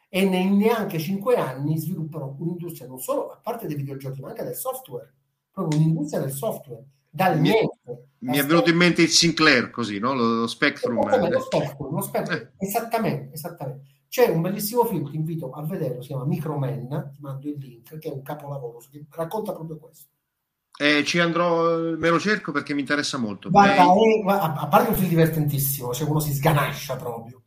[SPEAKER 1] E in neanche cinque anni sviluppano un'industria non solo, a parte dei videogiochi, ma anche del software, proprio un'industria del software, dal
[SPEAKER 2] mi, niente. Mi è venuto in mente il Sinclair così, no? lo, lo Spectrum.
[SPEAKER 1] Esattamente, lo Spectrum, lo Spectrum. Eh. esattamente, esattamente. C'è un bellissimo film, ti invito a vederlo, si chiama Microman, ti mando il link, che è un capolavoro, che racconta proprio questo.
[SPEAKER 2] Eh, ci andrò, me lo cerco perché mi interessa molto.
[SPEAKER 1] Guarda, è, a parte un film divertentissimo, cioè uno si sganascia proprio,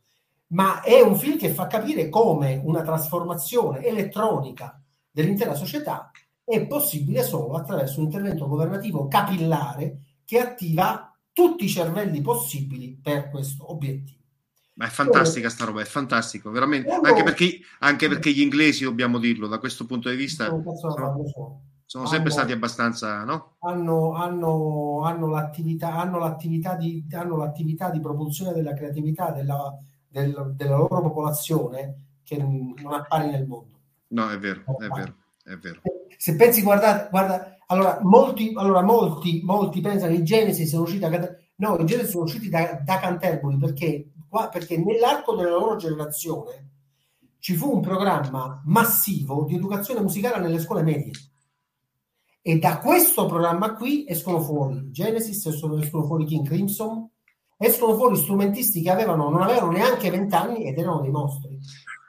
[SPEAKER 1] ma è un film che fa capire come una trasformazione elettronica dell'intera società è possibile solo attraverso un intervento governativo capillare che attiva tutti i cervelli possibili per questo obiettivo.
[SPEAKER 2] Ma è fantastica sta roba, è fantastico, veramente. Anche perché, anche perché gli inglesi, dobbiamo dirlo, da questo punto di vista, sono, sono sempre hanno, stati abbastanza, no?
[SPEAKER 1] Hanno, hanno, hanno, l'attività, hanno, l'attività di, hanno l'attività di propulsione della creatività della, del, della loro popolazione che non appare nel mondo.
[SPEAKER 2] No, è vero, è vero, è vero.
[SPEAKER 1] Se pensi, guardate, guarda, allora molti, allora, molti, molti pensano che i Genesi siano usciti da, no, i Genesi sono usciti da, da Canterbury perché qua, perché nell'arco della loro generazione ci fu un programma massivo di educazione musicale nelle scuole medie. E da questo programma qui escono fuori Genesis, escono fuori King Crimson, escono fuori strumentisti che avevano, non avevano neanche vent'anni ed erano dei mostri.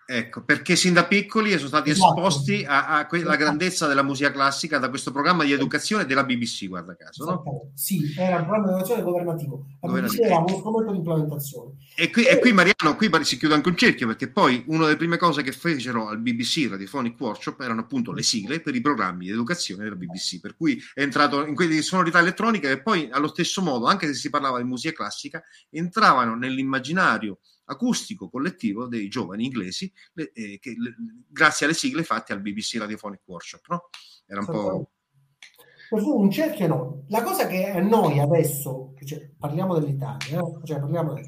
[SPEAKER 2] Ecco, perché sin da piccoli sono stati esatto. esposti a, alla esatto. grandezza della musica classica da questo programma di educazione della BBC, guarda caso. No?
[SPEAKER 1] Sì, era un programma di educazione governativo. La BBC era uno strumento di implementazione.
[SPEAKER 2] E qui, e qui, Mariano, qui si chiude anche un cerchio, perché poi una delle prime cose che fecero al BBC Radiophonic Workshop erano appunto le sigle per i programmi di educazione della BBC, per cui è entrato in quelle sonorità elettroniche e poi allo stesso modo, anche se si parlava di musica classica, entravano nell'immaginario acustico collettivo dei giovani inglesi le, eh, che, le, grazie alle sigle fatte al BBC Radiophonic Workshop. No? Era un po'...
[SPEAKER 1] Un cerchio enorme. La cosa che a noi adesso, cioè, parliamo dell'Italia, no? cioè, parliamo di...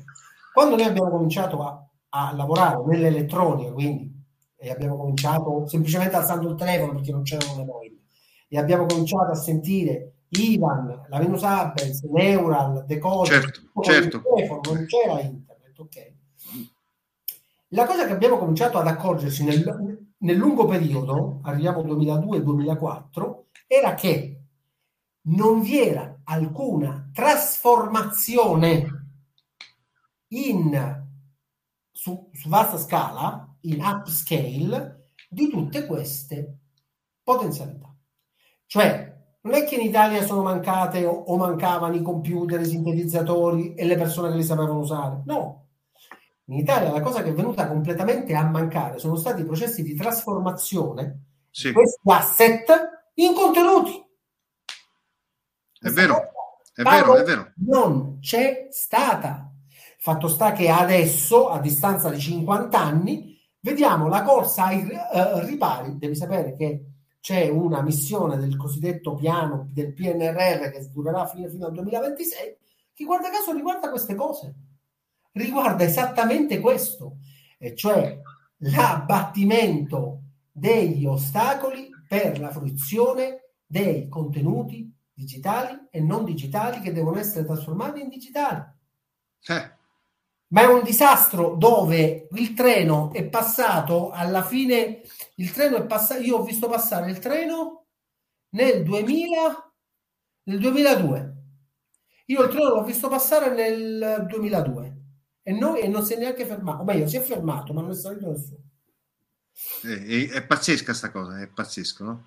[SPEAKER 1] quando noi abbiamo cominciato a, a lavorare nell'elettronica, quindi e abbiamo cominciato semplicemente alzando il telefono perché non c'erano le mail e abbiamo cominciato a sentire Ivan, la Venus Abels, Neural, Decoder,
[SPEAKER 2] certo, certo.
[SPEAKER 1] telefono, non c'era internet, ok la cosa che abbiamo cominciato ad accorgerci nel, nel lungo periodo, arriviamo 2002-2004, era che non vi era alcuna trasformazione in, su, su vasta scala, in upscale, di tutte queste potenzialità. Cioè, non è che in Italia sono mancate o mancavano i computer, i sintetizzatori e le persone che li sapevano usare. No, in Italia la cosa che è venuta completamente a mancare sono stati i processi di trasformazione sì. di questi asset in contenuti.
[SPEAKER 2] È vero, è vero, è vero.
[SPEAKER 1] Non c'è stata. Fatto sta che adesso, a distanza di 50 anni, vediamo la corsa ai uh, ripari. Devi sapere che c'è una missione del cosiddetto piano del PNRR che durerà fino, fino al 2026, che guarda caso riguarda queste cose riguarda esattamente questo, e cioè l'abbattimento degli ostacoli per la fruizione dei contenuti digitali e non digitali che devono essere trasformati in digitali.
[SPEAKER 2] Eh.
[SPEAKER 1] ma è un disastro dove il treno è passato alla fine, il treno è passato, io ho visto passare il treno nel 2000, nel 2002. Io il treno l'ho visto passare nel 2002 e, noi, e non si è neanche fermato, o meglio, si è fermato, ma non è salito nessuno.
[SPEAKER 2] È, è, pazzesca sta cosa, è pazzesco, no?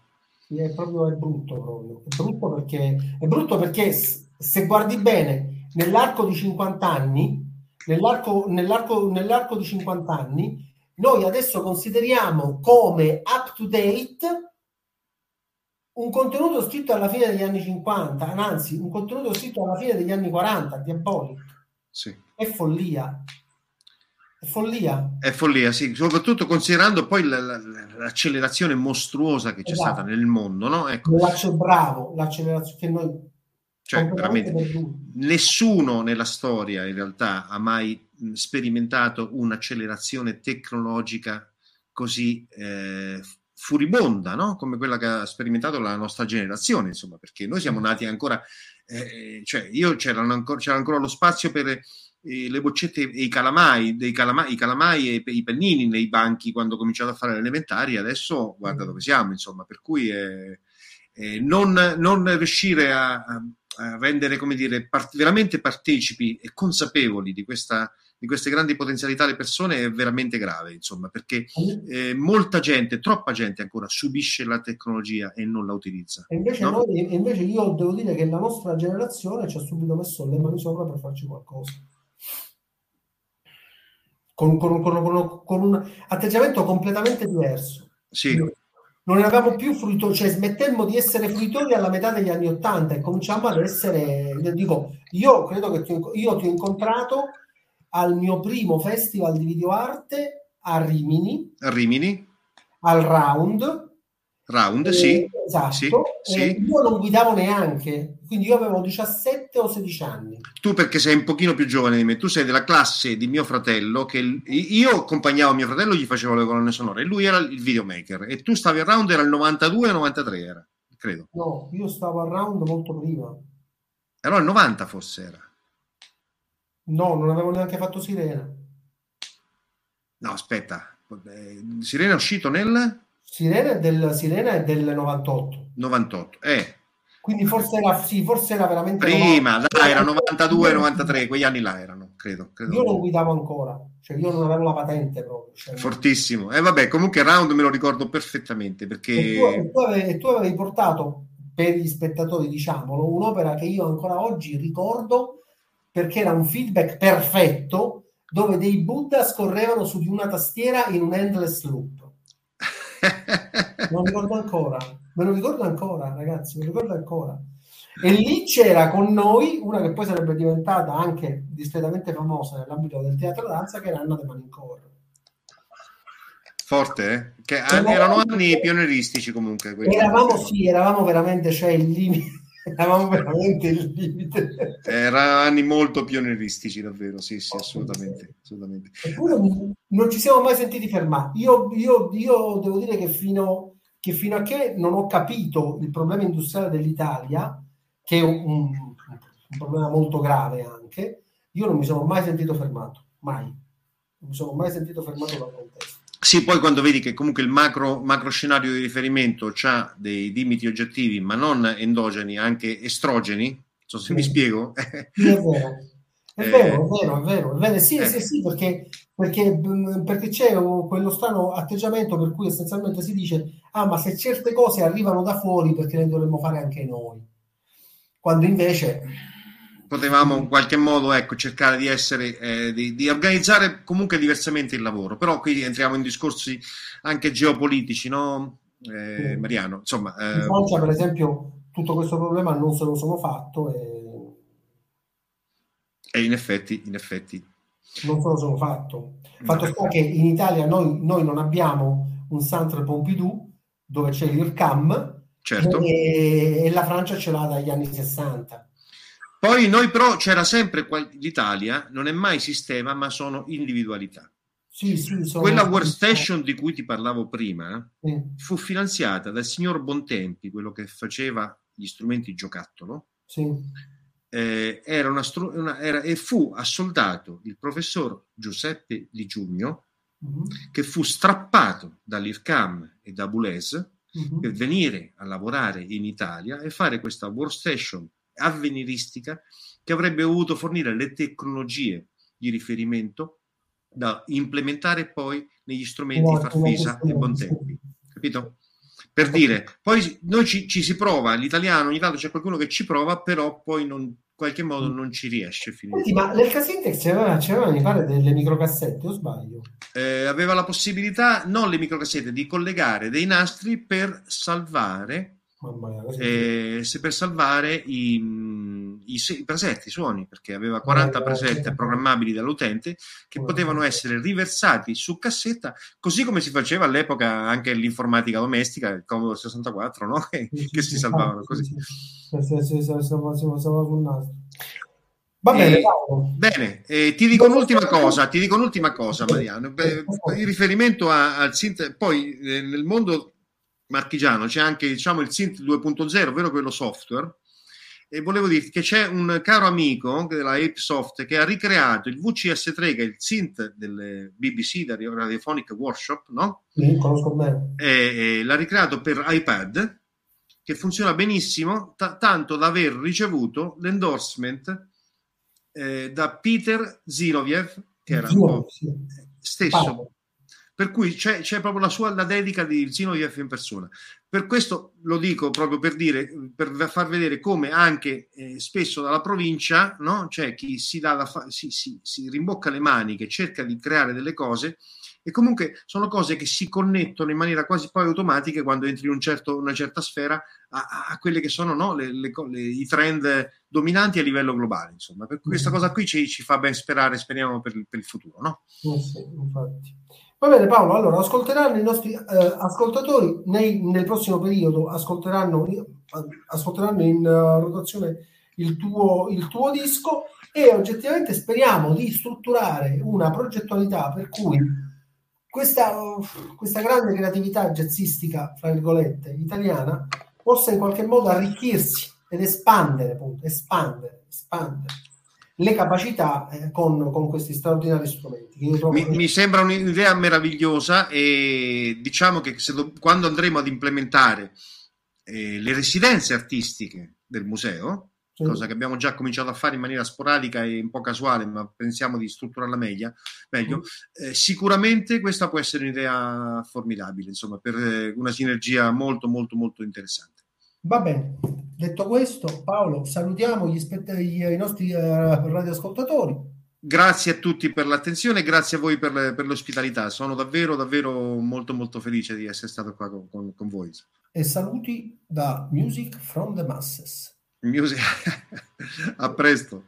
[SPEAKER 1] È proprio è brutto, proprio. È brutto perché, è brutto perché se guardi bene, nell'arco di 50 anni, nell'arco, nell'arco, nell'arco di 50 anni, noi adesso consideriamo come up to date un contenuto scritto alla fine degli anni 50, anzi, un contenuto scritto alla fine degli anni 40, diabolico.
[SPEAKER 2] Sì.
[SPEAKER 1] È follia. È follia.
[SPEAKER 2] È follia, sì, soprattutto considerando poi la, la, l'accelerazione mostruosa che c'è esatto. stata nel mondo, no?
[SPEAKER 1] Ecco. bravo, l'accelerazione che noi
[SPEAKER 2] cioè, veramente nessuno nella storia in realtà ha mai sperimentato un'accelerazione tecnologica così eh, furibonda, no? come quella che ha sperimentato la nostra generazione, insomma, perché noi siamo nati ancora, eh, cioè io c'era ancora, c'era ancora lo spazio per eh, le boccette e i calamai, dei calamai, i calamai e i pennini nei banchi quando ho cominciato a fare le elementari, adesso guarda dove siamo, insomma, per cui non, non, riuscire a, a rendere, come dire, part- veramente partecipi e consapevoli di, questa, di, queste grandi potenzialità le persone è veramente grave, insomma, perché eh, molta gente, troppa gente ancora subisce la tecnologia e non la utilizza.
[SPEAKER 1] E invece, no? noi, invece io devo dire che la nostra generazione ci ha subito messo le mani sopra per farci qualcosa. Con, con, con, con un atteggiamento completamente diverso.
[SPEAKER 2] Sì
[SPEAKER 1] non eravamo più fruitori, cioè smettemmo di essere fruitori alla metà degli anni Ottanta e cominciamo ad essere, dico, io credo che ti, io ti ho incontrato al mio primo festival di videoarte a Rimini.
[SPEAKER 2] A Rimini.
[SPEAKER 1] Al Round.
[SPEAKER 2] Round, eh, sì.
[SPEAKER 1] Esatto.
[SPEAKER 2] Sì,
[SPEAKER 1] sì. io non guidavo neanche, quindi io avevo 17 o 16 anni.
[SPEAKER 2] Tu perché sei un pochino più giovane di me, tu sei della classe di mio fratello, che io accompagnavo mio fratello, gli facevo le colonne sonore, e lui era il videomaker, e tu stavi al round, era il 92-93, era, credo.
[SPEAKER 1] No, io stavo al round molto prima.
[SPEAKER 2] Allora il 90 forse era.
[SPEAKER 1] No, non avevo neanche fatto Sirena.
[SPEAKER 2] No, aspetta, Sirena è uscito nel...
[SPEAKER 1] Sirena è del, Sirena è del 98.
[SPEAKER 2] 98, eh.
[SPEAKER 1] Quindi forse era, sì, forse era veramente...
[SPEAKER 2] Prima, 90. dai, era 92, 93, quegli anni là erano, credo. credo.
[SPEAKER 1] Io non guidavo ancora, cioè io non avevo la patente proprio. Cioè...
[SPEAKER 2] Fortissimo. E eh, vabbè, comunque Round me lo ricordo perfettamente perché...
[SPEAKER 1] E tu, e tu, avevi, e tu avevi portato, per gli spettatori, diciamolo, un'opera che io ancora oggi ricordo perché era un feedback perfetto dove dei Buddha scorrevano su di una tastiera in un endless loop non ricordo ancora, me lo ricordo ancora, ragazzi, me lo ricordo ancora. E lì c'era con noi una che poi sarebbe diventata anche discretamente famosa nell'ambito del teatro danza, che era Anna De Manincore.
[SPEAKER 2] Forte, eh? Che erano anni pionieristici comunque.
[SPEAKER 1] Eravamo, sì, eravamo veramente, cioè il limite eravamo veramente il limite.
[SPEAKER 2] Erano anni molto pionieristici, davvero, sì, sì, assolutamente. assolutamente.
[SPEAKER 1] Eppure non ci siamo mai sentiti fermati. Io, io, io devo dire che fino, che fino, a che non ho capito il problema industriale dell'Italia, che è un, un, un problema molto grave anche, io non mi sono mai sentito fermato, mai. Non mi sono mai sentito fermato da contesto.
[SPEAKER 2] Sì, poi quando vedi che comunque il macro, macro scenario di riferimento ha dei limiti oggettivi, ma non endogeni, anche estrogeni, non so se sì. mi spiego.
[SPEAKER 1] È vero. È eh, vero, è vero, è vero, è vero. Sì, eh. sì, sì, perché, perché, perché c'è quello strano atteggiamento per cui essenzialmente si dice ah, ma se certe cose arrivano da fuori, perché le dovremmo fare anche noi? Quando invece
[SPEAKER 2] potevamo in qualche modo ecco, cercare di essere, eh, di, di, organizzare comunque diversamente il lavoro, però qui entriamo in discorsi anche geopolitici, no? Eh, Mariano, insomma...
[SPEAKER 1] Eh... In Francia, per esempio, tutto questo problema non se lo sono fatto e...
[SPEAKER 2] e in effetti, in effetti...
[SPEAKER 1] Non se lo sono fatto. Fatto sta che in Italia noi, noi non abbiamo un Centre Pompidou dove c'è l'IRCAM
[SPEAKER 2] certo.
[SPEAKER 1] e, e la Francia ce l'ha dagli anni 60
[SPEAKER 2] poi noi però c'era sempre l'Italia, non è mai sistema, ma sono individualità.
[SPEAKER 1] Sì, sì, sono...
[SPEAKER 2] Quella workstation di cui ti parlavo prima sì. fu finanziata dal signor Bontempi, quello che faceva gli strumenti giocattolo,
[SPEAKER 1] sì.
[SPEAKER 2] eh, era una, una era, e fu assoldato il professor Giuseppe Di Giugno, uh-huh. che fu strappato dall'IRCAM e da Boulez uh-huh. per venire a lavorare in Italia e fare questa workstation avveniristica che avrebbe dovuto fornire le tecnologie di riferimento da implementare poi negli strumenti no, Farfisa e Bontempi. Capito? Per dire, poi noi ci, ci, si prova, l'italiano ogni tanto c'è qualcuno che ci prova, però poi in qualche modo mm. non ci riesce.
[SPEAKER 1] Senti, ma nel Casintex c'erano, c'erano, mi pare, delle microcassette, o sbaglio?
[SPEAKER 2] Eh, aveva la possibilità, non le microcassette, di collegare dei nastri per salvare eh, se per salvare i, i, i, presetti, i suoni, perché aveva 40 preset programmabili dall'utente che potevano essere riversati su cassetta, così come si faceva all'epoca anche l'informatica domestica, il Commodore 64, no? che, che si salvavano così. Va bene, eh, bene eh, ti dico un'ultima cosa, ti dico un'ultima cosa, Mariano. In riferimento al synth, poi eh, nel mondo marchigiano c'è anche diciamo, il Synth 2.0, ovvero quello software. E volevo dirti che c'è un caro amico della Apesoft che ha ricreato il VCS3, che è il synth del BBC, da Radiophonic Workshop, no?
[SPEAKER 1] Sì, conosco bene.
[SPEAKER 2] E, e l'ha ricreato per iPad, che funziona benissimo, t- tanto da aver ricevuto l'endorsement eh, da Peter Zinoviev, che era un po' stesso, per cui c'è, c'è proprio la sua la dedica di Zino F in persona. Per questo lo dico proprio per dire, per far vedere come anche eh, spesso dalla provincia no? c'è chi si, fa- si, si, si rimbocca le mani, che cerca di creare delle cose e comunque sono cose che si connettono in maniera quasi poi automatica quando entri in un certo, una certa sfera a, a quelle che sono no, le, le, le, i trend dominanti a livello globale. Insomma, per questa mm. cosa qui ci, ci fa ben sperare, speriamo per, per il futuro. No?
[SPEAKER 1] Eh sì, infatti. Va bene Paolo, allora ascolteranno i nostri eh, ascoltatori nei, nel prossimo periodo, ascolteranno, ascolteranno in uh, rotazione il tuo, il tuo disco e oggettivamente speriamo di strutturare una progettualità per cui questa, questa grande creatività jazzistica, fra virgolette, italiana, possa in qualche modo arricchirsi ed espandere, appunto, espandere, espandere le capacità eh, con, con, questi straordinari strumenti.
[SPEAKER 2] Mi, mi, sembra un'idea meravigliosa e diciamo che do, quando andremo ad implementare eh, le residenze artistiche del museo, sì. cosa che abbiamo già cominciato a fare in maniera sporadica e un po' casuale, ma pensiamo di strutturarla meglio, meglio sì. eh, sicuramente questa può essere un'idea formidabile, insomma, per eh, una sinergia molto, molto, molto interessante.
[SPEAKER 1] Va bene, detto questo, Paolo, salutiamo gli spett- i nostri uh, radioascoltatori.
[SPEAKER 2] Grazie a tutti per l'attenzione, grazie a voi per, le, per, l'ospitalità. Sono davvero, davvero molto, molto felice di essere stato qua con, con, con voi.
[SPEAKER 1] E saluti da Music from the Masses.
[SPEAKER 2] Music. a presto.